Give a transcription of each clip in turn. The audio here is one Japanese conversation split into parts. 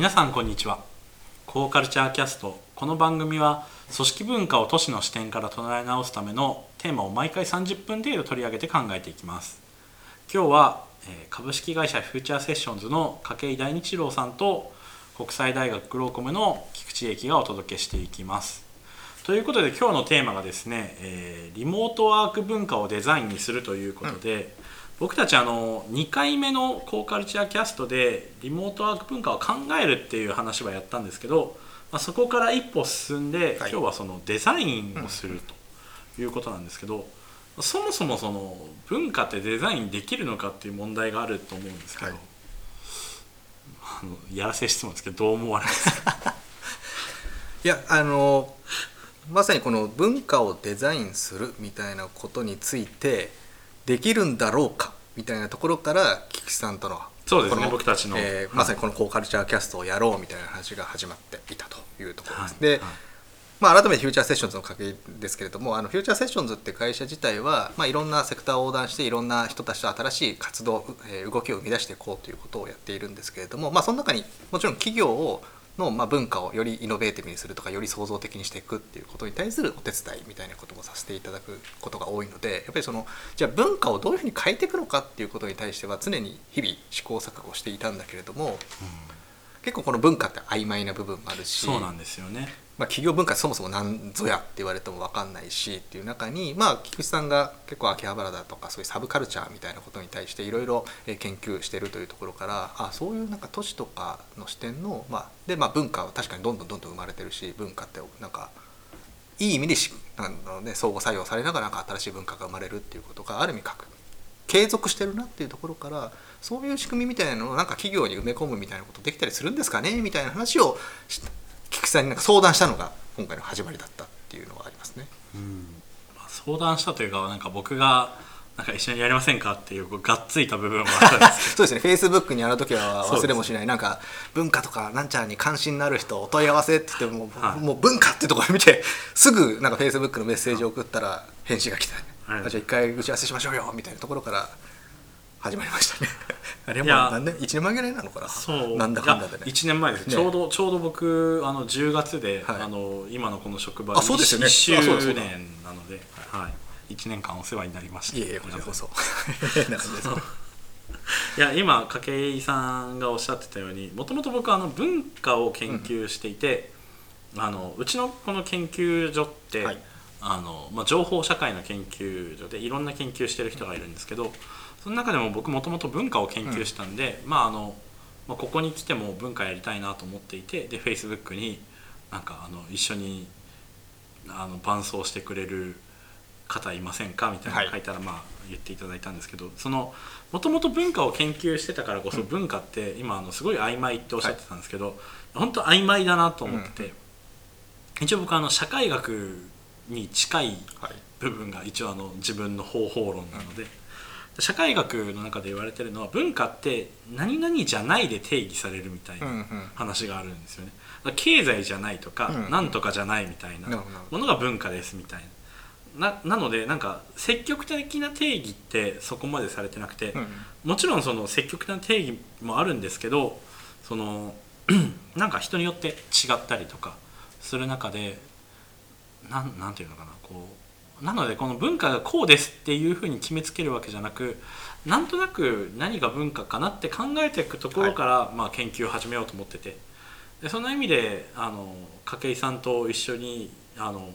皆さんこんにちは。コーカルチャーキャスト。この番組は組織文化を都市の視点から捉え直すためのテーマを毎回30分程度取り上げて考えていきます。今日はえ株式会社フューチャーセッションズの筧大日郎さんと国際大学グローコムの菊池英樹がお届けしていきます。ということで今日のテーマがですね、えーリモートワーク文化をデザインにするということで、僕たちあの2回目のコーカルチャーキャストでリモートワーク文化を考えるっていう話はやったんですけど、まあ、そこから一歩進んで、はい。今日はそのデザインをするということなんですけど、そもそもその文化ってデザインできるのかっていう問題があると思うんですけど、はい。あのやらせ質問ですけどどう思われますか？いやあのまさにこの文化をデザインするみたいなことについてできるんだろうか？みたいなところから菊池さんとのそうですねこの僕たちの。えーはい。まさにこの Co-Culture Cast をやろうみたいな話が始まっていたというところです。はい。で、はい。まあ、改めて Future Sessionsの鍵ですけれどもあの Future Sessionsって会社自体は、まあ、いろんなセクターを横断していろんな人たちと新しい活動、えー動きを生み出していこうということをやっているんですけれども、まあ、その中にもちろん企業をの、まあ、文化をよりイノベーティブにするとかより創造的にしていくっていうことに対するお手伝いみたいなこともさせていただくことが多いのでやっぱりそのじゃあ文化をどういうふうに変えていくのかっていうことに対しては常に日々試行錯誤していたんだけれども結構この文化って曖昧な部分もあるしそうなんですよねまあ、企業文化そもそも何ぞやって言われても分かんないしっていう中に、まあ、菊池さんが結構秋葉原だとかそういうサブカルチャーみたいなことに対していろいろ研究してるというところからあそういうなんか都市とかの視点の、まあでまあ、文化は確かにどんどんどんどん生まれてるし文化ってなんかいい意味でしなんだろう、ね、相互作用されながらなんか新しい文化が生まれるっていうことがある意味確継続してるなっていうところからそういう仕組みみたいなのをなんか企業に埋め込むみたいなことできたりするんですかねみたいな話をし菊池さんになんか相談したのが今回の始まりだったっていうのはありますね。うんまあ、相談したというかなんか僕がなんか一緒にやりませんかっていうがっついた部分もあったんですけ そうですね、フェイスブックにあの時は忘れもしない、なんか文化とかなんちゃらに関心のある人、お問い合わせって言っても、はい。もう文化ってところ見て、すぐなんかフェイスブックのメッセージを送ったら、返信が来て、はい。あじゃあ一回打ち合わせしましょうよみたいなところから始まりましたね。あれもいや何年 ?1 年前ぐらいなのかな、そう。なんだかんだでね。1年前です、ね。ちょうどちょうど僕あの10月で、はい。あの今のこの職場あそうですよね。1周年なので、はい、1年間お世話になりました。いえいえ、こちらこそ。いや今筧さんがおっしゃってたようにもともと僕はあの文化を研究していて、あのうちのこの研究所って、はい。あのまあ、情報社会の研究所でいろんな研究してる人がいるんですけどその中でも僕もともと文化を研究したんで、まああのまあ、ここに来ても文化やりたいなと思っていてで Facebook になんかあの一緒にあの伴走してくれる方いませんか？みたいなの書いたら、まあ言っていただいたんですけどそのもともと文化を研究してたからこそ文化って今あのすごい曖昧っておっしゃってたんですけど、本当曖昧だなと思ってて、一応僕はあの社会学に近いはい。部分が一応あの自分の方法論なので、社会学の中で言われてるのは文化って何々じゃないで定義されるみたいな話があるんですよね。経済じゃないとか、うんなんとかじゃないみたいなものが文化ですみたいな。ななのでなんか積極的な定義ってそこまでされてなくて、うんもちろんその積極的な定義もあるんですけどその なんか人によって違ったりとかする中でなんなんていうのかなこうなのでこの文化がこうですっていうふうに決めつけるわけじゃなくなんとなく何が文化かなって考えていくところから、まあ、研究を始めようと思ってて。でそんな意味であの筧さんと一緒にあの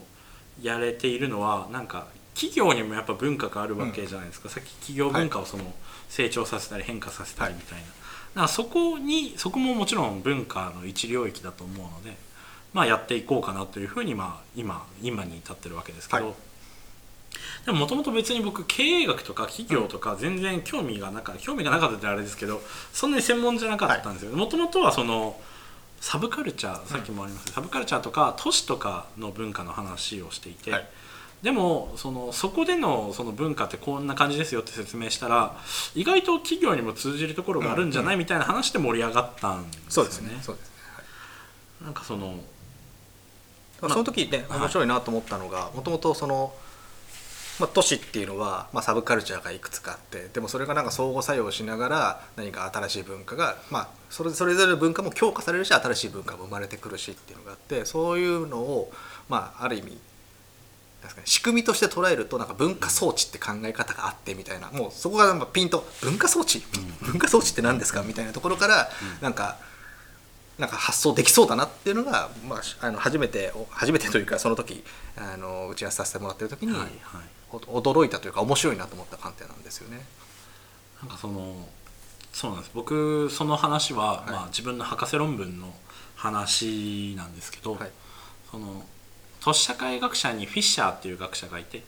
やれているのはなんか企業にもやっぱ文化があるわけじゃないですか、さっき企業文化をその成長させたり変化させたりみたいな,、だからそこにそこももちろん文化の一領域だと思うので、まあ、やっていこうかなというふうに、まあ、今今に至ってるわけですけど、はいでももともと別に僕経営学とか企業とか全然興味がなかった興味がなかったってあれですけどそんなに専門じゃなかったんですよ。もともとはそのサブカルチャーさっきもありました、サブカルチャーとか都市とかの文化の話をしていて、はい。でもそのそこでのその文化ってこんな感じですよって説明したら意外と企業にも通じるところがあるんじゃない、みたいな話で盛り上がったんですよね。そうですね。そうですねはい。なんかそのまあその時ねはい面白いなと思ったのがもともとそのまあ、都市っていうのは、まあ、サブカルチャーがいくつかあってでもそれがなんか相互作用しながら何か新しい文化が、まあ、それそれぞれの文化も強化されるし新しい文化も生まれてくるしっていうのがあってそういうのを、まあ、ある意味仕組みとして捉えるとなんか文化装置って考え方があってみたいなもうそこがピンと文化装置、文化装置って何ですか？みたいなところからなんか。なんか発想できそうだなっていうのが、まあ、あの初めて初めてというかその時あの打ち合わせさせてもらってる時に、はいはい、驚いたというか面白いなと思った観点なんですよね。なんかそのそうなんです。僕その話は、はい、まあ、自分の博士論文の話なんですけど、はい、その都市社会学者にフィッシャーっていう学者がいて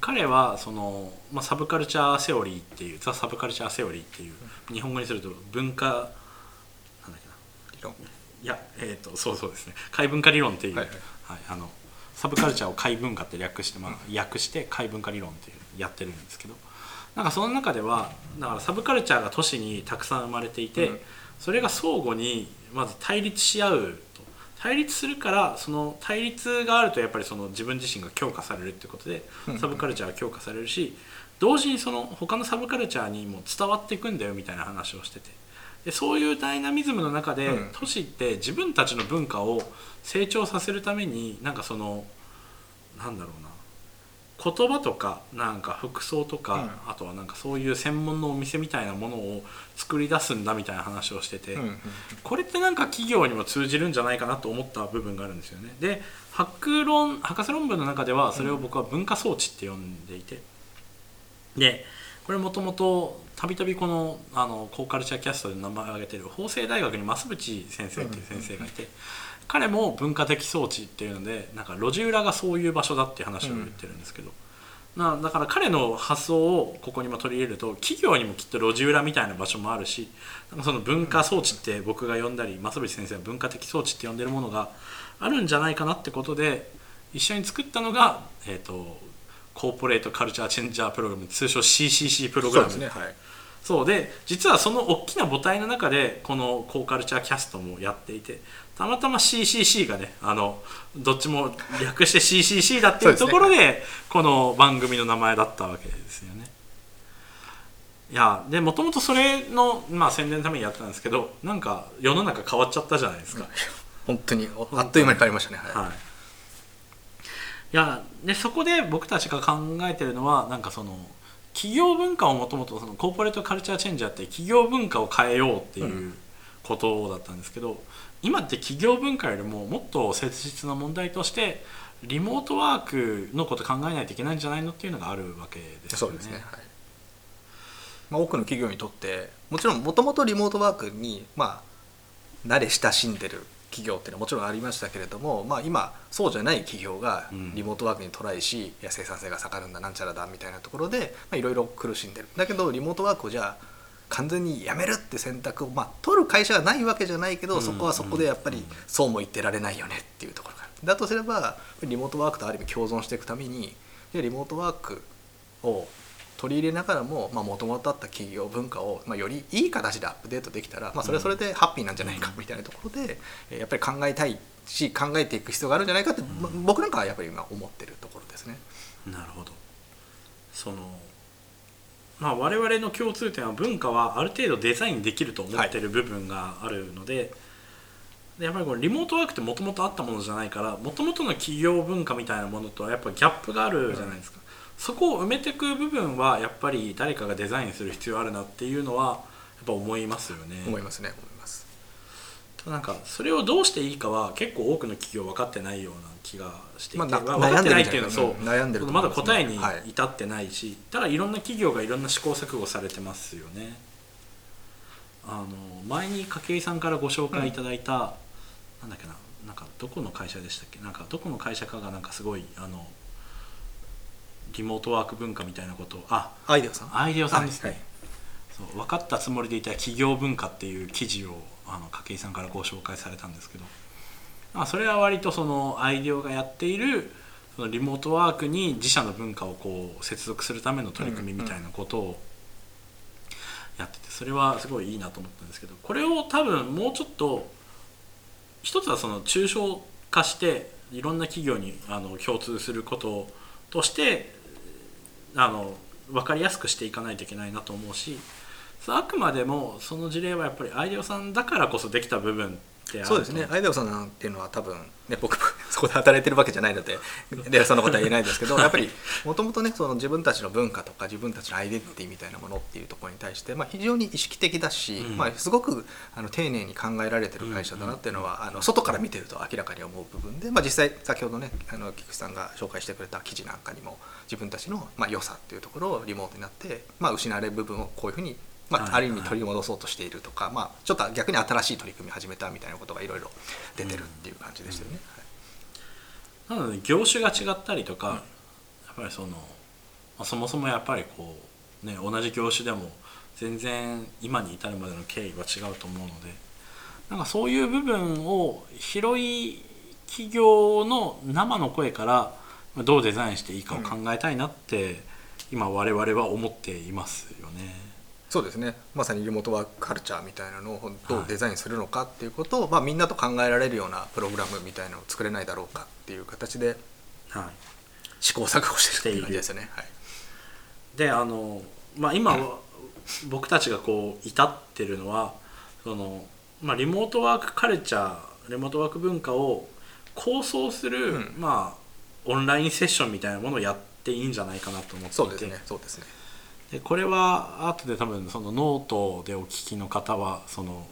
彼はその、まあ、サブカルチャーセオリーっていうザ・サブカルチャーセオリーっていう、日本語にすると文化なんだっけな。理論。いやえっ、ー、とそうそうですね。解文化理論っていう、はい、はい。はい、あのサブカルチャーを解文化って略して、まあ、訳して解文化理論っていうやってるんですけどなんかその中ではだからサブカルチャーが都市にたくさん生まれていて、うん、それが相互にまず対立し合う対立するからその対立があるとやっぱりその自分自身が強化されるってことでサブカルチャーが強化されるし同時にその他のサブカルチャーにも伝わっていくんだよみたいな話をしててでそういうダイナミズムの中で都市って自分たちの文化を成長させるためになんかそのなんだろうな。言葉とかなんか服装とか、うん、あとはなんかそういう専門のお店みたいなものを作り出すんだみたいな話をしてて、うんうん、これってなんか企業にも通じるんじゃないかなと思った部分があるんですよね。で博論博士論文の中ではそれを僕は文化装置って呼んでいて。でこれもともとたびたびこのあのコーカルチャーキャストで名前を挙げてる法政大学に増渕先生っていう先生がいて。彼も文化的装置っていうのでなんか路地裏がそういう場所だっていう話を言ってるんですけど、なだから彼の発想をここにも取り入れると企業にもきっと路地裏みたいな場所もあるしなんかその文化装置って僕が呼んだり増渕先生は文化的装置って呼んでるものがあるんじゃないかなってことで一緒に作ったのが、えーと、コーポレートカルチャーチェンジャープログラム通称 CCC プログラム。ね、はいそうで実はその大きな母体の中でこのコーカルチャーキャストもやっていてたまたま CCC がねあのどっちも略して CCC だっていうところで、ね、この番組の名前だったわけですよね。いやでもともとそれの、まあ、宣伝のためにやったんですけどなんか世の中変わっちゃったじゃないですか。本当にあっという間に変わりましたね。はい、はい、いやでそこで僕たちが考えてるのはなんかその企業文化をもともとそのコーポレートカルチャーチェンジャーって企業文化を変えようっていうことだったんですけど、うん今って企業文化よりももっと切実な問題としてリモートワークのこと考えないといけないんじゃないのっていうのがあるわけですよね。そうですね、はい。まあ、多くの企業にとってもちろんもともとリモートワークに、まあ、慣れ親しんでる企業っていうのはもちろんありましたけれども、まあ、今そうじゃない企業がリモートワークにトライし、うん、いや生産性が下がるんだなんちゃらだみたいなところでいろいろ苦しんでる。だけどリモートワークをじゃあ完全にやめるって選択を、まあ、取る会社がないわけじゃないけど、そこはそこでやっぱりそうも言ってられないよねっていうところがだとすればリモートワークとある意味共存していくためにリモートワークを取り入れながらももともとあった企業文化を、まあ、よりいい形でアップデートできたら、まあ、それはそれでハッピーなんじゃないかみたいなところで、うん、やっぱり考えたいし考えていく必要があるんじゃないかって、うん、僕なんかはやっぱり今思ってるところですね。なるほど。そのまあ、我々の共通点は文化はある程度デザインできると思ってる部分があるのではい、でやっぱりこれリモートワークってもともとあったものじゃないからもともとの企業文化みたいなものとはやっぱギャップがあるじゃないですか、うん、そこを埋めていく部分はやっぱり誰かがデザインする必要あるなっていうのはやっぱ思いますよね。思いますね。なんかそれをどうしていいかは結構多くの企業分かってないような気がしていて、まあ、分かってないっていうのはそう悩んでる、まだ答えに至ってないし、はい、ただいろんな企業がいろんな試行錯誤されてますよね。あの前に筧さんからご紹介いただいた、うん、なんだっけななんかどこの会社でしたっけ？なんかどこの会社かがなんかすごいあのリモートワーク文化みたいなこと。をあアイデオさん。アイデオさんですね、はい、そう分かったつもりでいた企業文化っていう記事をあの筧さんからご紹介されたんですけど、まあ、それは割とそのアイデオがやっているそのリモートワークに自社の文化をこう接続するための取り組みみたいなことをやっててそれはすごいいいなと思ったんですけどこれを多分もうちょっと一つはその抽象化していろんな企業にあの共通することとしてあの分かりやすくしていかないといけないなと思うしあくまでもその事例はやっぱりアイデオさんだからこそできた部分そうですね。アイデオさんなんていうのは多分ね僕も そこで働いてるわけじゃないのででそんなことは言えないですけどやっぱりもともとねその自分たちの文化とか自分たちのアイデンティティみたいなものっていうところに対して、まあ、非常に意識的だし、うん。まあ、すごくあの丁寧に考えられてる会社だなっていうのは、あの外から見てると明らかに思う部分で、まあ、実際先ほどねあの菊池さんが紹介してくれた記事なんかにも自分たちの、まあ、良さっていうところをリモートになって、まあ、失われる部分をこういうふうにまあ、はいある意味取り戻そうとしているとか、まあ、ちょっと逆に新しい取り組み始めたみたいなことがいろいろ出てるっていう感じでしたよね。なので業種が違ったりとか、やっぱりその、まあ、そもそもやっぱりこうね同じ業種でも全然今に至るまでの経緯は違うと思うのでなんかそういう部分を広い企業の生の声からまあどうデザインしていいかを考えたいなって、今我々は思っていますよね。そうですね。まさにリモートワークカルチャーみたいなのをどうデザインするのかっていうことを、まあ、みんなと考えられるようなプログラムみたいなのを作れないだろうかっていう形ではい。試行錯誤してるっていう感じですよね。はい。であの、まあ、今は僕たちがこう至ってるのはその、まあ、リモートワークカルチャーリモートワーク文化を構想する、うん。まあ、オンラインセッションみたいなものをやっていいんじゃないかなと思っていて。そうですね。そうですね。でこれは後で多分そのノートでお聞きの方はその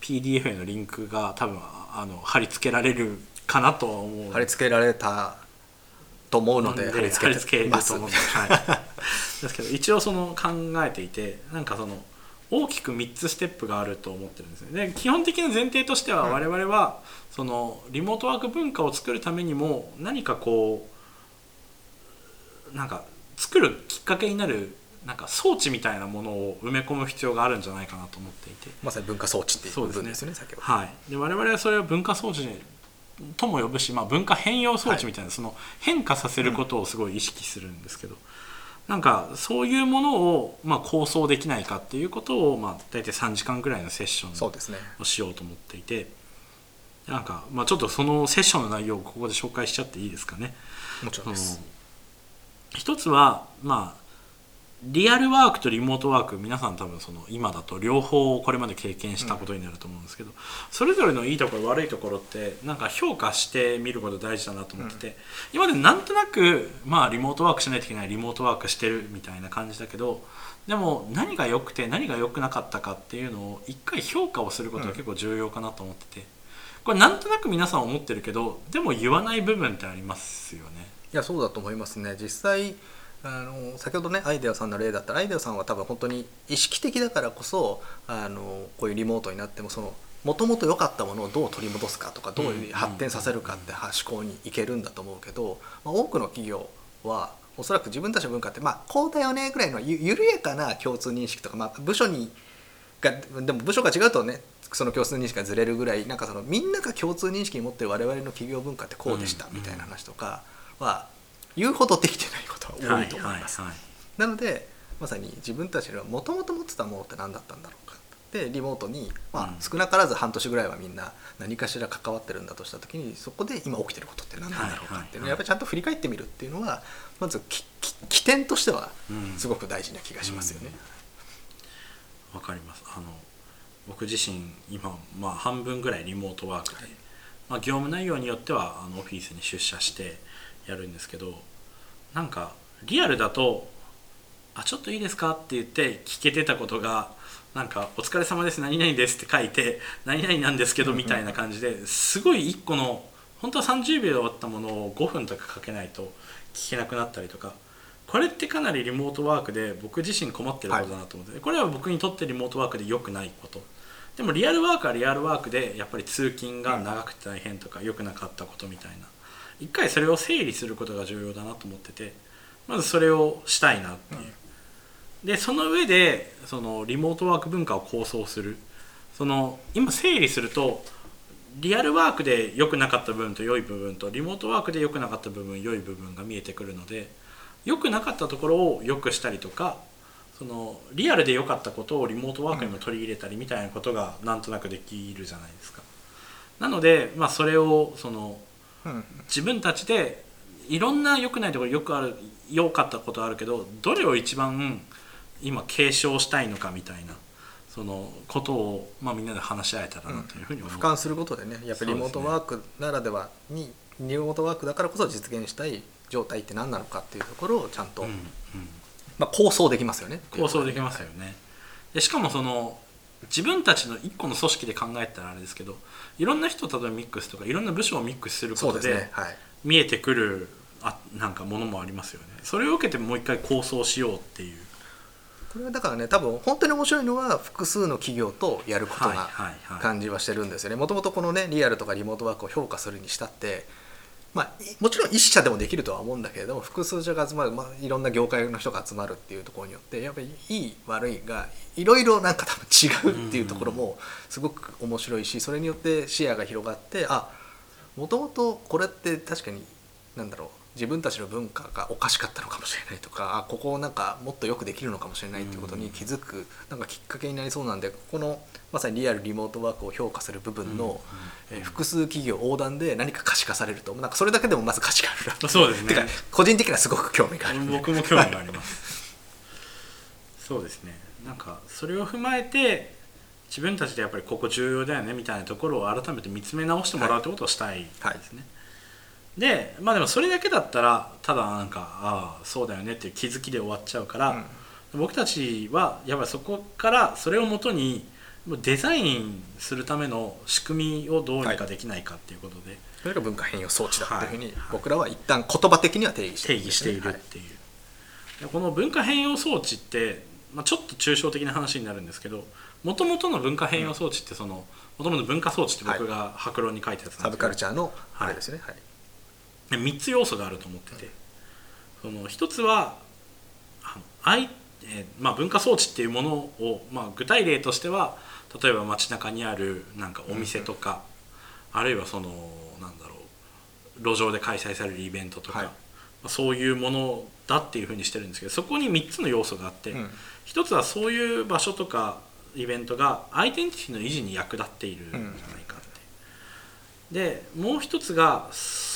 PDF へのリンクが多分あの貼り付けられるかなとは思う。貼り付けられたと思うので貼り付けてますると思うんです、はい、ですけど一応その考えていてなんかその大きく3つステップがあると思ってるんですねで基本的な前提としてはうん我々はそのリモートワーク文化を作るためにも何かこうなんか作るきっかけになるなんか装置みたいなものを埋め込む必要があるんじゃないかなと思っていて。まさに文化装置っていうそうですね。部分ですよね先ほど。はい、で我々はそれを文化装置とも呼ぶし、まあ、文化変容装置みたいな、その変化させることをすごい意識するんですけど、なんかそういうものを、まあ、構想できないかっていうことを、まあ、大体3時間ぐらいのセッションそうですね。をしようと思っていて。なんか、まあ、ちょっとそのセッションの内容をここで紹介しちゃっていいですかね。もちろんです。一つはまあリアルワークとリモートワーク皆さん多分その今だと両方これまで経験したことになると思うんですけど、それぞれのいいところ悪いところってなんか評価してみること大事だなと思ってて、今までなんとなくまあリモートワークしないといけないリモートワークしてるみたいな感じだけどでも何が良くて何が良くなかったかっていうのを一回評価をすることが結構重要かなと思ってて、これなんとなく皆さん思ってるけどでも言わない部分ってありますよね。いやそうだと思いますね。実際あの先ほどねアイデアさんの例だったらアイデアさんは多分本当に意識的だからこそあのこういうリモートになってもそのもともと良かったものをどう取り戻すかとかどういう発展させるかって思考にいけるんだと思うけど、まあ、多くの企業はおそらく自分たちの文化ってまあこうだよねぐらいのゆ緩やかな共通認識とか、まあ、部署にがでも部署が違うとねその共通認識がずれるぐらいなんかそのみんなが共通認識に持ってる我々の企業文化ってこうでしたうん。みたいな話とかは言うほどできてないことは多いと思います。はいはいなのでまさに自分たちのもともと持ってたものって何だったんだろうか。でリモートに、まあうん。少なからず半年ぐらいはみんな何かしら関わってるんだとした時にそこで今起きてることって何なんだろうかっていうのをはいはいはい。やっぱりちゃんと振り返ってみるっていうのはまずきき起点としてはうん。すごく大事な気がしますよね。わかります。あの僕自身今、まあ、半分ぐらいリモートワークで、まあ、業務内容によってはあのオフィスに出社してやるんですけどなんかリアルだと「あちょっといいですか?」って言って聞けてたことがなんか「お疲れ様です何々です」って書いて「何々なんですけど」みたいな感じですごい1個の本当は30秒で終わったものを5分とかかけないと聞けなくなったりとかこれってかなりリモートワークで僕自身困ってることだなと思って、これは僕にとってリモートワークで良くないこと。でもリアルワークはリアルワークでやっぱり通勤が長くて大変とか良くなかったことみたいな一回それを整理することが重要だなと思っててまずそれをしたいなっていう、でその上でそのリモートワーク文化を構想する。その今整理するとリアルワークで良くなかった部分と良い部分とリモートワークで良くなかった部分良い部分が見えてくるので良くなかったところを良くしたりとかそのリアルで良かったことをリモートワークにも取り入れたりみたいなことがなんとなくできるじゃないですか。なので、まあ、それをそのうん自分たちでいろんな良くないところよくある良かったことあるけどどれを一番今継承したいのかみたいなそのことを、まあ、みんなで話し合えたらなというふうに思う、俯瞰することでねやっぱりリモートワークならではに、リモートワークだからこそ実現したい状態って何なのかっていうところをちゃんと、うんうん。まあ、構想できますよね。構想できますよね。でしかもその自分たちの一個の組織で考えたらあれですけどいろんな人例えばミックスとかいろんな部署をミックスすることでね。はい。見えてくるあなんかものもありますよね。それを受けてもう一回構想しようっていう。これはだからね多分本当に面白いのは複数の企業とやることはいな感じはしてるんですよね。もともとこのねリアルとかリモートワークを評価するにしたってまあ、いもちろん一社でもできるとは思うんだけれども複数社が集まる、まあ、いろんな業界の人が集まるっていうところによってやっぱりいい悪いがいろいろなんか多分違うっていうところもすごく面白いしそれによって視野が広がってあもともとこれって確かになんだろう自分たちの文化がおかしかったのかもしれないとかあここをなんかもっとよくできるのかもしれないっていうことに気づくなんかきっかけになりそうなんでこのまさにリアルリモートワークを評価する部分の、えー複数企業横断で何か可視化されるとなんかそれだけでもまず価値がある。なそうですね。てか個人的にはすごく興味がある僕も興味があります。そうですね。なんかそれを踏まえて自分たちでやっぱりここ重要だよねみたいなところを改めて見つめ直してもらうってことをしたいですね、でまあでもそれだけだったらただなんかああそうだよねっていう気づきで終わっちゃうから、僕たちはやっぱりそこからそれをもとにデザインするための仕組みをどうにかできないかっていうことで。それが文化変容装置だっていうふうにはい。僕らは一旦言葉的には定義してね義しているっていう、でこの文化変容装置って、まあ、ちょっと抽象的な話になるんですけどもともとの文化変容装置ってそのもともと文化装置って僕が白論に書いたやつなサブんですけど、カルチャーのあれですね、はい。で3つ要素があると思ってて、その1つはあのえーまあ、文化装置っていうものを、まあ、具体例としては例えば街中にあるなんかお店とか、あるいはそのなんだろう路上で開催されるイベントとか、はい。まあ、そういうものだっていうふうにしてるんですけどそこに3つの要素があって、うん。1つはそういう場所とかイベントがアイデンティティの維持に役立っているんじゃないかって。いうでもう一つが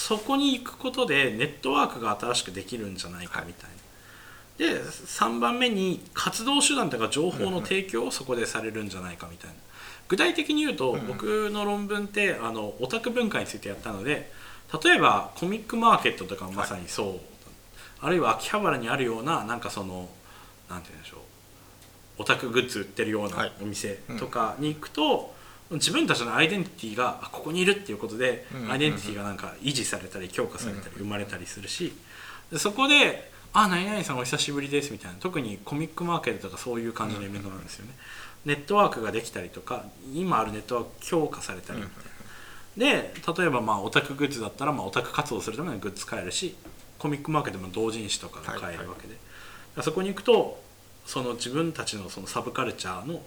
そこに行くことでネットワークが新しくできるんじゃないかみたいな、で3番目に活動手段とか情報の提供をそこでされるんじゃないかみたいな。具体的に言うと、僕の論文ってあのオタク文化についてやったので例えばコミックマーケットとかまさにそう、あるいは秋葉原にあるようななんかそのなんて言うんでしょう。オタクグッズ売ってるようはない。お店とかに行くと、自分たちのアイデンティティがあここにいるっていうことで、うんアイデンティティがなんか維持されたり強化されたり生まれたりするし、でそこで「あ何々さんお久しぶりです」みたいな。特にコミックマーケットとかそういう感じのイベントなんですよね、ネットワークができたりとか今あるネットワーク強化されたりみたいな、で例えばまあオタクグッズだったらまあオタク活動するためのグッズ買えるしコミックマーケットでも同人誌とかが買えるわけで、そこに行くとその自分たちのそのサブカルチャーの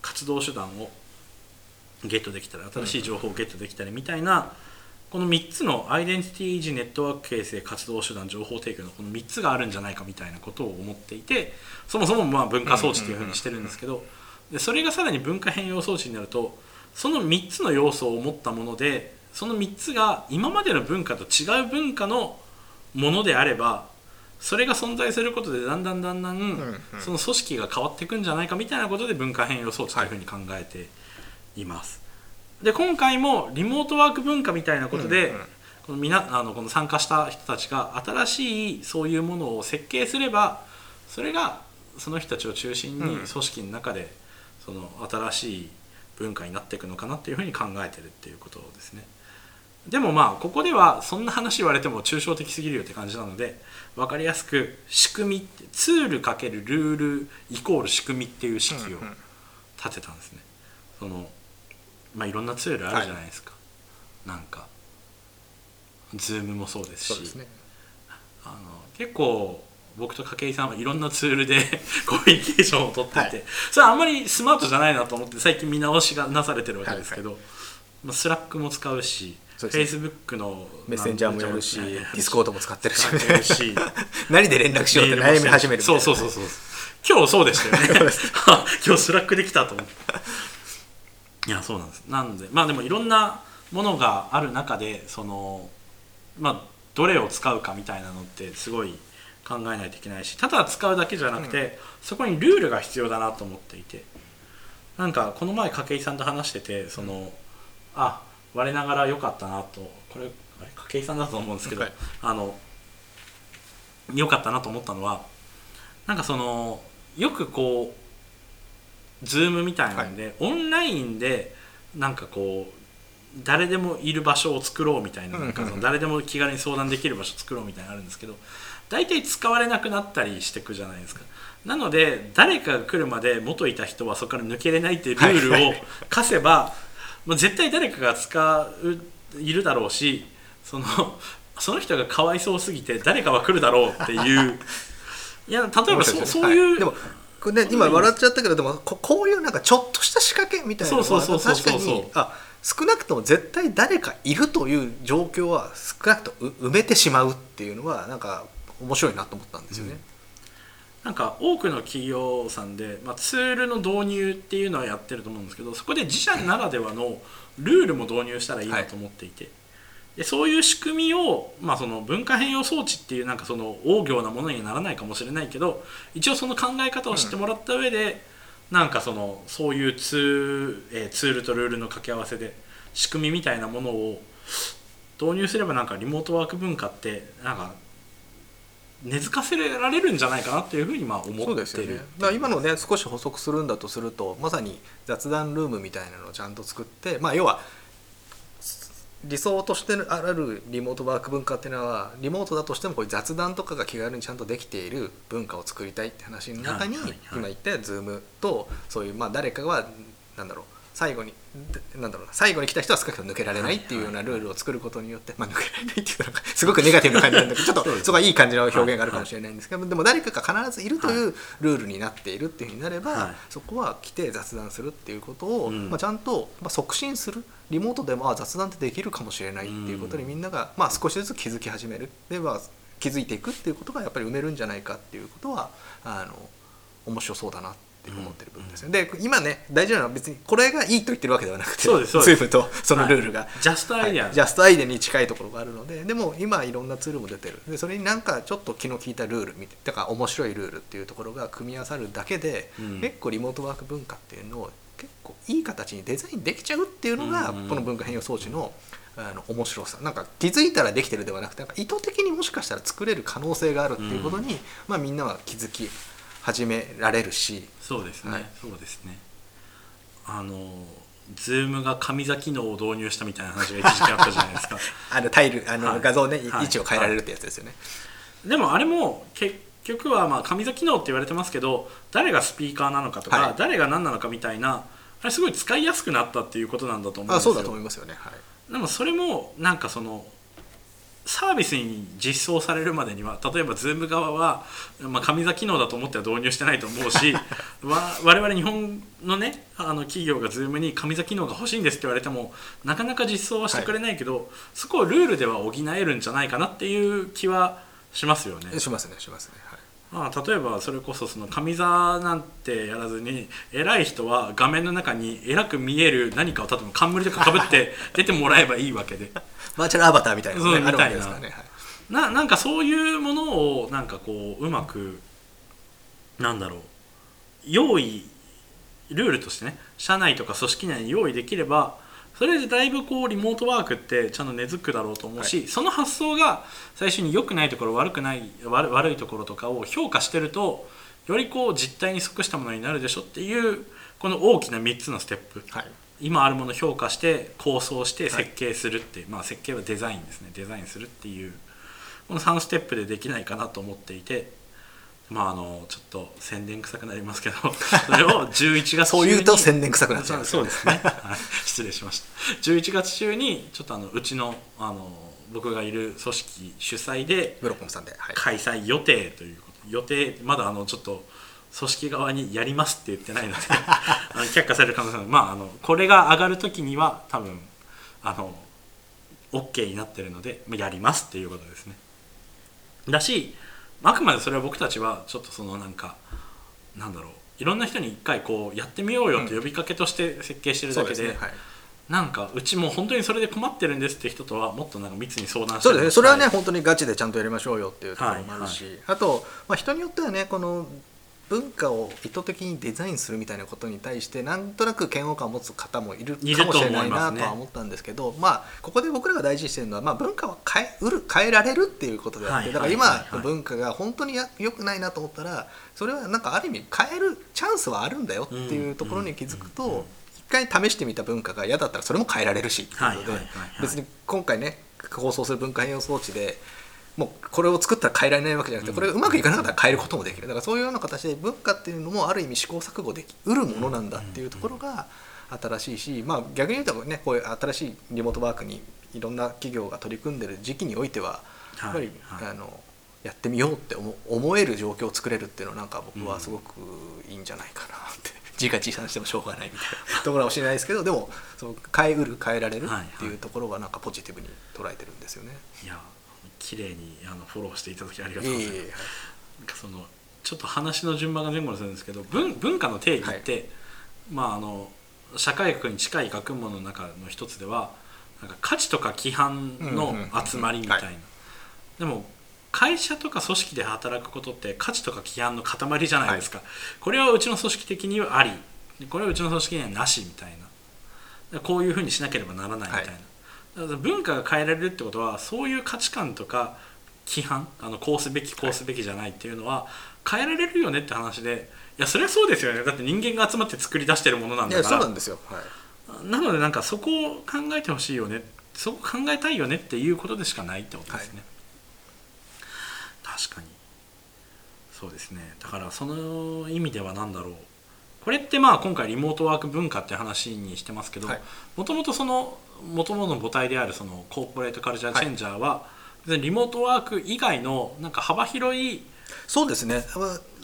活動手段をゲットできたり新しい情報をゲットできたりみたいな、この3つのアイデンティティ維持ネットワーク形成活動手段情報提供のこの3つがあるんじゃないかみたいなことを思っていてそもそもまあ文化装置っていうふうにしてるんですけどでそれがさらに文化変容装置になるとその3つの要素を持ったものでその3つが今までの文化と違う文化のものであればそれが存在することでだんだんだんだんんその組織が変わっていくんじゃないかみたいなことで文化変容装置というふうに考えています。で今回もリモートワーク文化みたいなことで、うんうんこのあのこの参加した人たちが新しいそういうものを設計すればそれがその人たちを中心にうん組織の中でその新しい文化になっていくのかなっていうふうに考えてるっていうことですね。でもまあここではそんな話言われても抽象的すぎるよって感じなので分かりやすく仕組みってツールかけるルールイコール仕組みっていう式を立てたんですね。そのまあいろんなツールあるじゃないですか。なんか。ズームもそうですし。ね。あの結構僕と筧さんはいろんなツールで コミュニケーションを取っていて、はい。それはあんまりスマートじゃないなと思って最近見直しがなされてるわけですけど、まあ、スラックも使うしそうですね。Facebook のメッセンジャーもやるし。ディスコードも使ってるし。何で連絡しようって悩み始めるそいうなそうそうそう今日そうでしたよね。今日スラックできたと思っていやそうなんです。なんでまあでもいろんなものがある中でそのまあどれを使うかみたいなのってすごい考えないといけないしただ使うだけじゃなくて、そこにルールが必要だなと思っていてなんかこの前筧さんと話しててそのあ我ながら良かったなとこれあれ筧さんだと思うんですけど、はい。あの良かったなと思ったのはなんかそのよくこうズームみたいなんで、オンラインでなんかこう誰でもいる場所を作ろうみたいななんかその誰でも気軽に相談できる場所を作ろうみたいなのあるんですけど大体使われなくなったりしていくじゃないですか。なので誰かが来るまで元いた人はそこから抜けれないっていうルールを課せば、もう絶対誰かが使ういるだろうしそのその人がかわいそうすぎて誰かは来るだろうっていう。いや例えばそ,、そういう、はでもこれね今笑っちゃったけどでもここういうなんかちょっとした仕掛けみたいなのは確かにあ少なくとも絶対誰かいるという状況は少なくともう埋めてしまうっていうのはなんか面白いなと思ったんですよね。なんか多くの企業さんで、まあ、ツールの導入っていうのはやってると思うんですけどそこで自社ならではのルールも導入したらいいなと思っていて、でそういう仕組みを、まあ、その文化変容装置っていうなんかその大仰なものにならないかもしれないけど一応その考え方を知ってもらった上で、なんかそのそういうツー,、えーツールとルールの掛け合わせで仕組みみたいなものを導入すればなんかリモートワーク文化ってなんか根付かせられるんじゃないかなっていうふうにまあ思ってる。そうですよね。だ今のね少し補足するんだとするとまさに雑談ルームみたいなのをちゃんと作ってまあ要は理想としてあるリモートワーク文化っていうのはリモートだとしてもこういう雑談とかが気軽にちゃんとできている文化を作りたいって話の中に今言った Zoom とそういうまあ誰かはなんだろう最後にでなんだろうな最後に来た人は少なくとも抜けられないっていうようなルールを作ることによって、まあ、抜けられないっていうとなんかすごくネガティブな感じなんだけどちょっとそこはいい感じの表現があるかもしれないんですけどでも誰かが必ずいるというルールになっているっていうふうになれば、はい。そこは来て雑談するっていうことを、うん。まあ、ちゃんと、まあ、促進するリモートでもあ雑談ってできるかもしれないっていうことにみんなが、まあ、少しずつ気づき始める。で、まあ、気づいていくっていうことがやっぱり埋めるんじゃないかっていうことはあの面白そうだなって思ってる部分ですよ、ねで今ね大事なのは別にこれがいいと言ってるわけではなくてそうですそうです。Zoom とそのルールが、はいジャストアイデアはい。ジャストアイデアに近いところがあるのででも今いろんなツールも出てる。でそれになんかちょっと気の利いたルールだから面白いルールっていうところが組み合わさるだけで、うん。結構リモートワーク文化っていうのを結構いい形にデザインできちゃうっていうのが、うんうん。この文化変容装置のあの面白さ。なんか気づいたらできてるではなくてなんか意図的にもしかしたら作れる可能性があるっていうことに、まあ、みんなは気づき始められるしそうですね、はい。そうですね。あのズームが上座機能を導入したみたいな話が一時期あったじゃないですか。あのタイルあの、はい。画像ね、はい。位置を変えられるってやつですよね。でもあれも結局はまあ上座機能って言われてますけど誰がスピーカーなのかとか、はい。誰が何なのかみたいなあれすごい使いやすくなったっていうことなんだと思うんですよ。あそうだと思いますよね。はい。でもそれもなんかそのサービスに実装されるまでには例えば Zoom 側は、まあ、上座機能だと思っては導入してないと思うし わ我々日本のねあの企業が Zoom に上座機能が欲しいんですって言われてもなかなか実装はしてくれないけど、そこをルールでは補えるんじゃないかなっていう気はしますよね。しますねしますね。はい。まあ、例えばそれこそその上座なんてやらずに偉い人は画面の中に偉く見える何かを例えば冠とかかぶって出てもらえばいいわけでバーチャルアバターみたいなのねあるわけですからね。はいななんかそういうものをなんかこううまくなんだろう用意ルールとしてね社内とか組織内に用意できればそれでだいぶこうリモートワークってちゃんと根付くだろうと思うし、その発想が最初に良くないところ悪くない悪悪いところとかを評価してるとよりこう実態に即したものになるでしょっていうこの大きな3つのステップはい。今あるものを評価して構想して設計するって、まあ設計はデザインですね。デザインするっていうこの3ステップでできないかなと思っていてまああのちょっと宣伝臭くなりますけど それを11月そう言うと宣伝臭くなっちゃいますそうですね、はい、失礼しました。11月中にちょっとあのうちのあの僕がいる組織主催でブロッコムさんで。はい。開催予定ということ。予定まだあのちょっと組織側にやりますって言ってないので あの却下される可能性もまああのこれが上がる時には多分あの OK になってるのでまあやりますっていうことですね。だしあくまでそれは僕たちはちょっとそのなんかなんだろういろんな人に一回こうやってみようよって呼びかけとして設計してるだけで,、そうですね。はい。なんかうちもう本当にそれで困ってるんですって人とはもっとなんか密に相談してそうですね。それはね本当にガチでちゃんとやりましょうよっていうところもあるし、はい。あと、まあ、人によってはねこの文化を意図的にデザインするみたいなことに対してなんとなく嫌悪感を持つ方もいるかもしれないなとは思ったんですけどまあここで僕らが大事にしてるのは、まあ、文化は変えうる変えられるっていうことであって、はいだから今の文化が本当にや良くないなと思ったらそれはなんかある意味変えるチャンスはあるんだよっていうところに気づくと一回試してみた文化が嫌だったらそれも変えられるしっていうので別に今回ね放送する文化変容装置でもうこれを作ったら変えられないわけじゃなくてこれがうまくいかなかったら変えることもできる。だからそういうような形で文化っていうのもある意味試行錯誤できうるものなんだっていうところが新しいし、まあ、逆に言うとねこういう新しいリモートワークにいろんな企業が取り組んでる時期においてはやっぱり、はい。はいあのやってみようって思思える状況を作れるっていうのはなんか僕はすごくいいんじゃないかなって。字が小さにしてもしょうがないみたいなところかもしれないですけどでもその変えうる変えられるっていうところはなんかポジティブに捉えてるんですよね。いや綺麗にあのフォローしていただきありがとうございます、そのちょっと話の順番が前後するんですけど文文化の定義って、まああの社会学に近い学問の中の一つではなんか価値とか規範の集まりみたいな、でも会社とか組織で働くことって価値とか規範の塊じゃないですか、これはうちの組織的にはありこれはうちの組織にはなしみたいな。こういうふうにしなければならないみたいな、はい文化が変えられるってことはそういう価値観とか規範あのこうすべきこうすべきじゃないっていうのは変えられるよねって話でいやそれはそうですよね。だって人間が集まって作り出してるものなんだから。そうなんですよ、はい、なのでなんかそこを考えてほしいよね。そこ考えたいよねっていうことでしかないってことですね、確かに。そうですね。だからその意味では何だろう。これってまあ今回リモートワーク文化って話にしてますけどはい。もともとその元々の母体であるそのコーポレートカルチャーチェンジャーは、別にリモートワーク以外のなんか幅広いそうですね。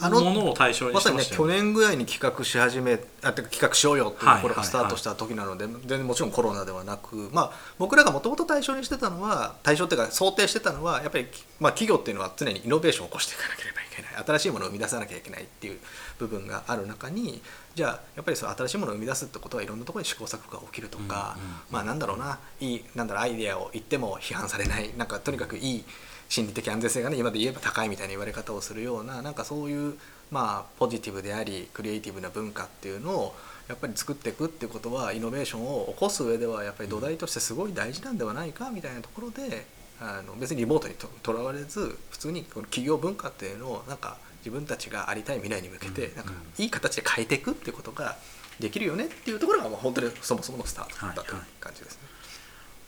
あものを対象にしてまね。年ぐらいに企画し始めあ企画しようよっていうところがスタートした時なので、全然もちろんコロナではなく、まあ、僕らがもともと対象にしてたのは対象っていうか想定してたのはやっぱり、まあ、企業っていうのは常にイノベーションを起こしていかなければいけない。新しいものを生み出さなきゃいけないっていう部分がある中にじゃあやっぱりその新しいものを生み出すってことはいろんなところに試行錯誤が起きるとか、うんうんうん。まあなんだろうないいなんだろうアイデアを言っても批判されないなんかとにかくいい心理的安全性がね今で言えば高いみたいな言われ方をするようななんかそういうまあポジティブでありクリエイティブな文化っていうのをやっぱり作っていくっていうことはイノベーションを起こす上ではやっぱり土台としてすごい大事なんではないかみたいなところであの別にリモートにととらわれず普通にこの企業文化っていうのをなんか自分たちがありたい未来に向けてうん。なんかいい形で変えていくっていうことができるよねっていうところがもう本当にそもそものスタートだったという感じですね。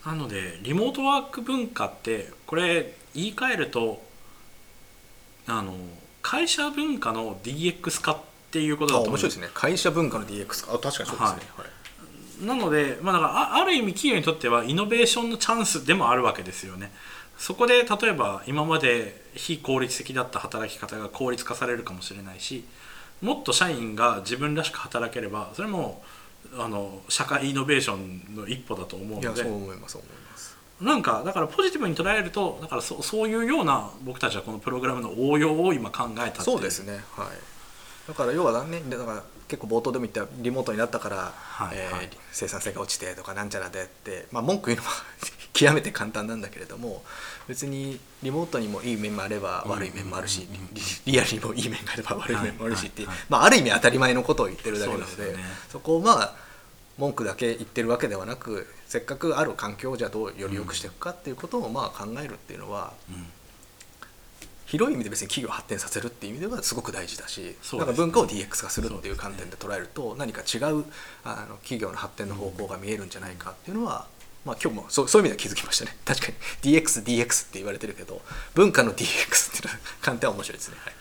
なのでリモートワーク文化ってこれ言い換えるとあの会社文化の DX 化っていうことだと思ういですね。会社文化の DX かあ確かにそうですね、はい。はいなので、まあ、だからあある意味企業にとってはイノベーションのチャンスでもあるわけですよね。そこで例えば今まで非効率的だった働き方が効率化されるかもしれないしもっと社員が自分らしく働ければそれもあの社会イノベーションの一歩だと思ういやのでそう思いますそう思います。なんかだからポジティブに捉えるとだからそそういうような僕たちはこのプログラムの応用を今考えたそうですねはい。だから要はねだから結構冒頭でも言ったリモートになったから、えーはい。はい生産性が落ちてとかなんちゃらでって、まあ、文句言うのは 極めて簡単なんだけれども別にリモートにもいい面もあれば悪い面もあるし、リリアルにもいい面があれば悪い面もあるしっていう、はいはい。まあ、ある意味当たり前のことを言ってるだけなのでね。そこをまあ文句だけ言ってるわけではなくせっかくある環境をじゃあどうより良くしていくかっていうことをまあ考えるっていうのは、うん広い意味で別に企業を発展させるっていう意味ではすごく大事だし、ね。なんか文化を DX 化するっていう観点で捉えると何か違うあの企業の発展の方向が見えるんじゃないかっていうのは、まあ、今日もそうそういう意味では気づきましたね。確かに。DXDX DX って言われてるけど文化の DX っていう観点は面白いですね、はい。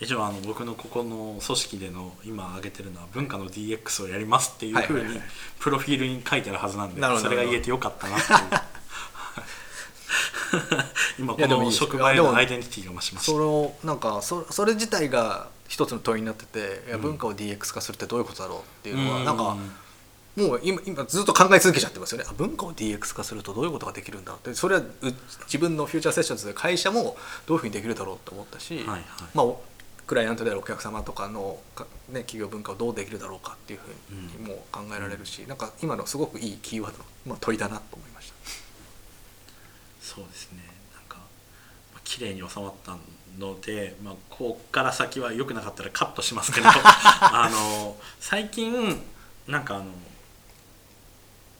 以上あの僕のここの組織での今挙げてるのは文化の DX をやりますっていうふうにプロフィールに書いてあるはずなんでそれが言えてよかったなっていう 今この職場へのアイデンティティが増しました。そのなんかそそれ自体が一つの問いになってていやうん。文化を DX 化するってどういうことだろうっていうのは、うん。なんかもう今今ずっと考え続けちゃってますよね。あ文化を DX 化するとどういうことができるんだって。それはう自分のフューチャーセッションズで会社もどういうふうにできるだろうと思ったし、はいはい。まあ、おクライアントであるお客様とかのか、ね、企業文化をどうできるだろうかっていうふうにも考えられるし、なんか今のすごくいいキーワードの、まあ、問いだなと思いましたそうですね。なんかまあ綺麗に収まったので、まあ、こっから先は良くなかったらカットしますけど あの最近なんかあの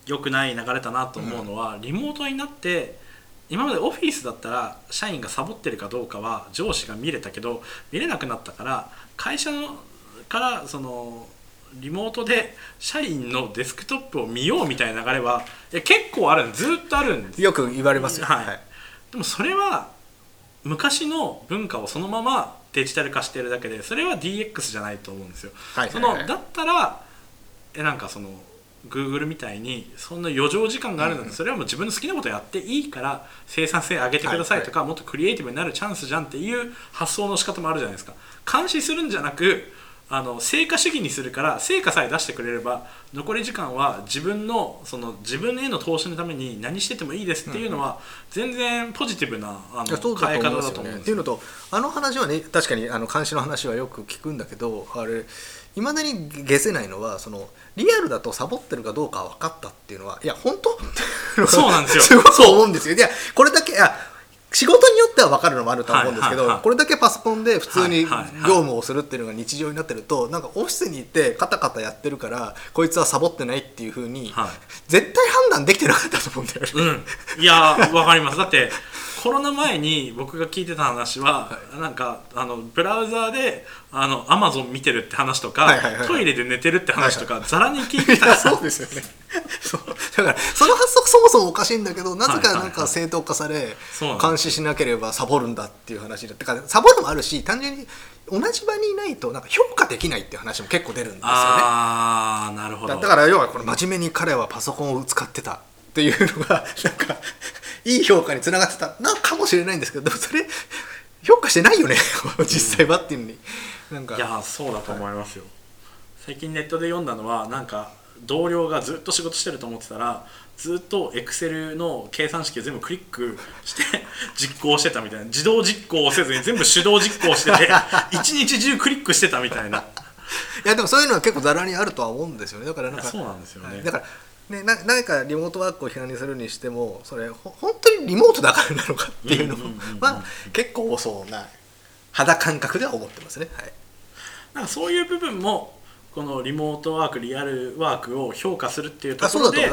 良くない流れだなと思うのは、リモートになって今までオフィスだったら社員がサボってるかどうかは上司が見れたけど見れなくなったから会社のからそのリモートで社員のデスクトップを見ようみたいな流れはいや結構あるんずっとあるんです。よく言われますよ、はい。でもそれは昔の文化をそのままデジタル化してるだけでそれは DX じゃないと思うんですよ。はい。そのだったらえなんかその Google みたいにそんな余剰時間があるので、うん。それはもう自分の好きなことやっていいから生産性上げてくださいとか、もっとクリエイティブになるチャンスじゃんっていう発想の仕方もあるじゃないですか。監視するんじゃなくあの成果主義にするから成果さえ出してくれれば残り時間は自分のその自分への投資のために何しててもいいですっていうのは全然ポジティブなあの変え方だだと思うんですよね。っていうのとあの話はね確かにあの監視の話はよく聞くんだけどあれいまだに消せないのはそのリアルだとサボってるかどうか分かったっていうのはいや本当？そうなんですよ。すごく思うんですよ。いやこれだけいや仕事によっては分かるのもあるとは思うんですけど、これだけパソコンで普通に業務をするっていうのが日常になってるとなんかオフィスに行ってカタカタやってるからこいつはサボってないっていうふうに、はい。絶対判断できてなかったと思うんだよね。うん、いやわかります。だってコロナ前に僕が聞いてた話は、なんかあのブラウザーであのアマゾン見てるって話とか、はいはいはいはい。トイレで寝てるって話とか、ざらに聞いてた。そうですよね。そう。だからその発想そもそもおかしいんだけどなぜかなんはいはい。はいか正当化されそうなんです監視しなければサボるんだっていう話でだからサボるもあるし単純に同じ場にいないとなんか評価できないっていう話も結構出るんですよね。ああなるほど。だだから要はこの真面目に彼はパソコンを使ってたっていうのがなんかいい評価につながってた。のかもしれないんですけどでもそれ評価してないよね 実際はっていうのに。なんか。いやそうだと思いますよ、最近ネットで読んだのはなんか同僚がずっと仕事してると思ってたらずっとエクセルの計算式を全部クリックして実行してたみたいな。自動実行をせずに全部手動実行してて 一日中クリックしてたみたいな。いやでもそういうのは結構ざらにあるとは思うんですよね。だからなんかそうなんですよね。はい。だからね、な何かリモートワークを批判にするにしてもそれほ本当にリモートだからなのかっていうのは結構そうな肌感覚では思ってますね。はい。なんかそういう部分もこのリモートワークリアルワークを評価するっていうところで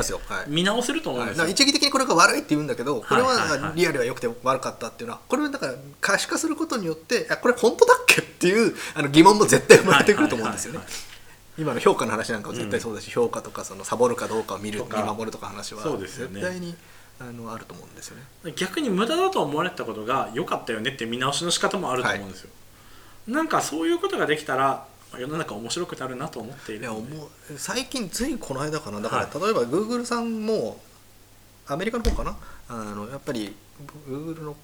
見直せると思うんはい、ですよ、一義的にこれが悪いって言うんだけどこれはいはい。ははいリアルは良くて悪かったっていうのはこれはだから可視化することによってあこれ本当だっけっていうあの疑問も絶対生まれてくると思うんですよね。はいはいはい今の評価の話なんかも絶対そうだし、評価とかそのサボるかどうかを見る見守るとか話はそうですよね。絶対にあのあると思うんですよね。逆に無駄だと思われてたことが良かったよねって見直しの仕方もあると思うんですよ、なんかそういうことができたらまあ世の中面白くなるなと思っていいやるので思う最近ついこの間かな。だから、はい。例えばグーグルさんもアメリカの方かな？あのやっぱりグーグルの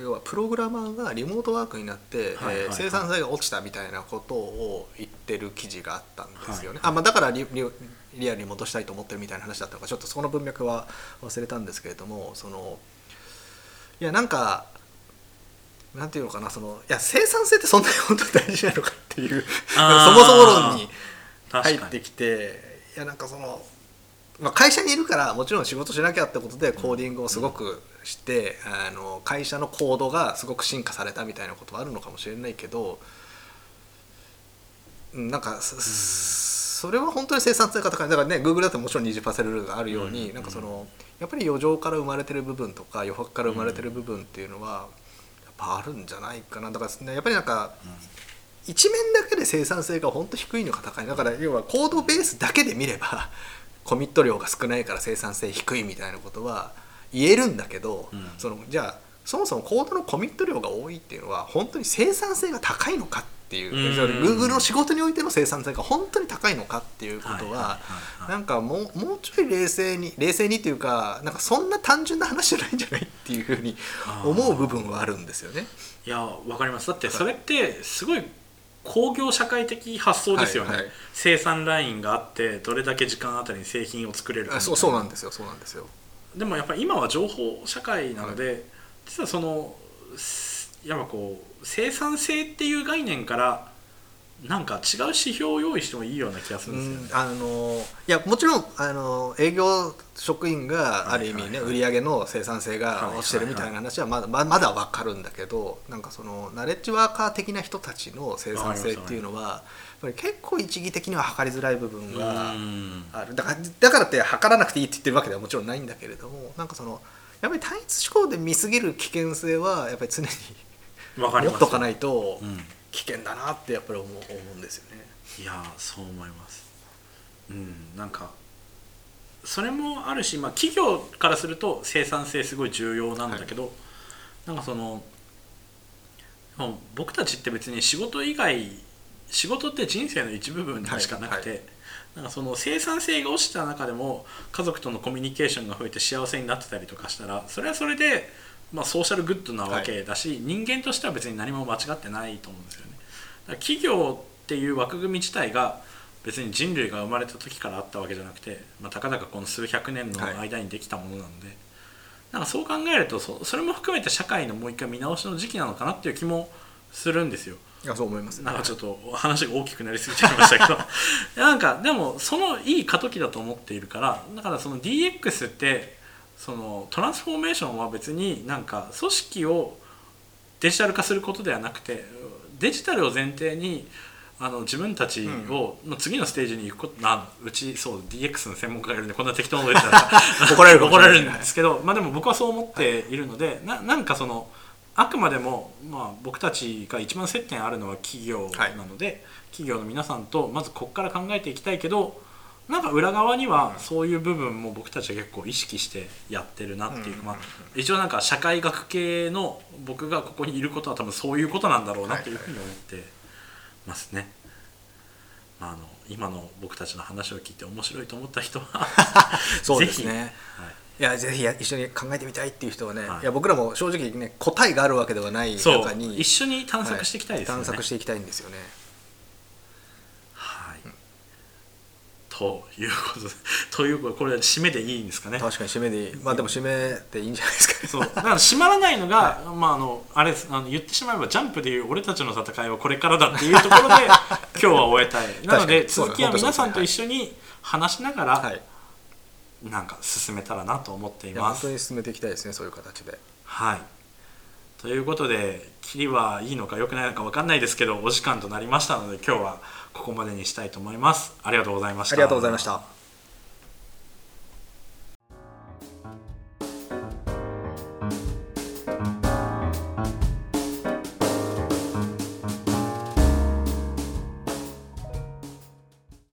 要はプログラマーがリモートワークになって、はいはい生産性が落ちたみたいなことを言ってる記事があったんですよね、あまあ、だからリリリアルに戻したいと思ってるみたいな話だったのかちょっとそこの文脈は忘れたんですけれどもそのいやなんかなんていうのかなそのいや生産性ってそんなに本当に大事なのかっていうそもそも論に。入ってきていやなんかその、まあ、会社にいるからもちろん仕事しなきゃってことでコーディングをすごくして、あの会社のコードがすごく進化されたみたいなことはあるのかもしれないけどうんなんかそ,、それは本当に生産性が高い。だからね Google だってもちろん20%ルールがあるように、うんなんかそのやっぱり余剰から生まれてる部分とか余白から生まれてる部分っていうのは、やっぱあるんじゃないかな。だから、ね、やっぱりなんか、一面だけで生産性が本当低いのか高いだから要はコードベースだけで見ればコミット量が少ないから生産性低いみたいなことは言えるんだけど、うん。そのじゃあそもそもコードのコミット量が多いっていうのは本当に生産性が高いのかっていう、うん。Google の仕事においての生産性が本当に高いのかっていうことは,、なんかもうもうちょい冷静に冷静にっていうかなんかそんな単純な話じゃないんじゃないっていうふうに思う部分はあるんですよね。いやわかります。だってそれってすごい工業社会的発想ですよね、はいはい。生産ラインがあってどれだけ時間あたりに製品を作れるかそうそうなんですよ。そうなんですよ。でもやっぱり今は情報社会なので、実はそのすやっぱこう生産性っていう概念からなんか違う指標を用意してもいいような気がするんですよね。あのいやもちろんあの営業職員がある意味ね、売り上げの生産性が落ちてるみたいな話はまだままだ分かるんだけどなんかそのナレッジワーカー的な人たちの生産性っていうのはやっぱり結構一義的には測りづらい部分がうん。ある。だからだからって測らなくていいって言ってるわけではもちろんないんだけれどもなんかそのやっぱり単一思考で見すぎる危険性はやっぱり常に持っとかないとうん危険だなってやっぱり思う思うんですよね。いやーそう思いますうんなんかそれもあるし、まあ、企業からすると生産性すごい重要なんだけど、なんかその僕たちって別に仕事以外仕事って人生の一部分でしかなくて、はいなんかその生産性が落ちた中でも家族とのコミュニケーションが増えて幸せになってたりとかしたらそれはそれで、まあ、ソーシャルグッドなわけだし、人間としては別に何も間違ってないと思うんですよね。だから企業っていう枠組み自体が別に人類が生まれた時からあったわけじゃなくて、まあ、たかだかこの数百年の間にできたものなんで、なんかそう考えるとそそれも含めて社会のもう一回見直しの時期なのかなっていう気もするんですよ。いやそう思います。ねなんかちょっと話が大きくなりすぎちゃいましたけど。なんかでもそのいい過渡期だと思っているからだからその DX ってそのトランスフォーメーションは別になんか組織をデジタル化することではなくてデジタルを前提にあの自分たちを、の次のステージに行くことなうちそう DX の専門家がいるんでこんな適当なこと言ったら 怒られる怒らしれるんですけど、まあ、でも僕はそう思っているので、ななんかそのあくまでも、まあ、僕たちが一番接点あるのは企業なので、企業の皆さんとまずここから考えていきたいけどなんか裏側にはそういう部分も僕たちは結構意識してやってるなっていうか、まあ、一応なんか社会学系の僕がここにいることは多分そういうことなんだろうなというふうに思ってますね。まあ、あの今の僕たちの話を聞いて面白いと思った人は そうですぜひねはい。いやぜひや一緒に考えてみたいっていう人はね、はい。い、や僕らも正直ね答えがあるわけではない中に一緒に探索していきたいですよね。は探していきたいんですよねはい、ということで ということでこれは締めでいいんですかね？確かに締めでいい。まあでも締めでいいんじゃないですかね。そう。だから締まらないのが、まああのあれあの言ってしまえばジャンプでいう俺たちの戦いはこれからだっていうところで 今日は終えたい。なので続きは皆さんと一緒に話しながら、はい。なんか進めたらなと思っています。本当に進めていきたいですねそういう形で。はい。ということで切りはいいのか良くないのか分かんないですけどお時間となりましたので今日はここまでにしたいと思います。ありがとうございました。ありがとうございました。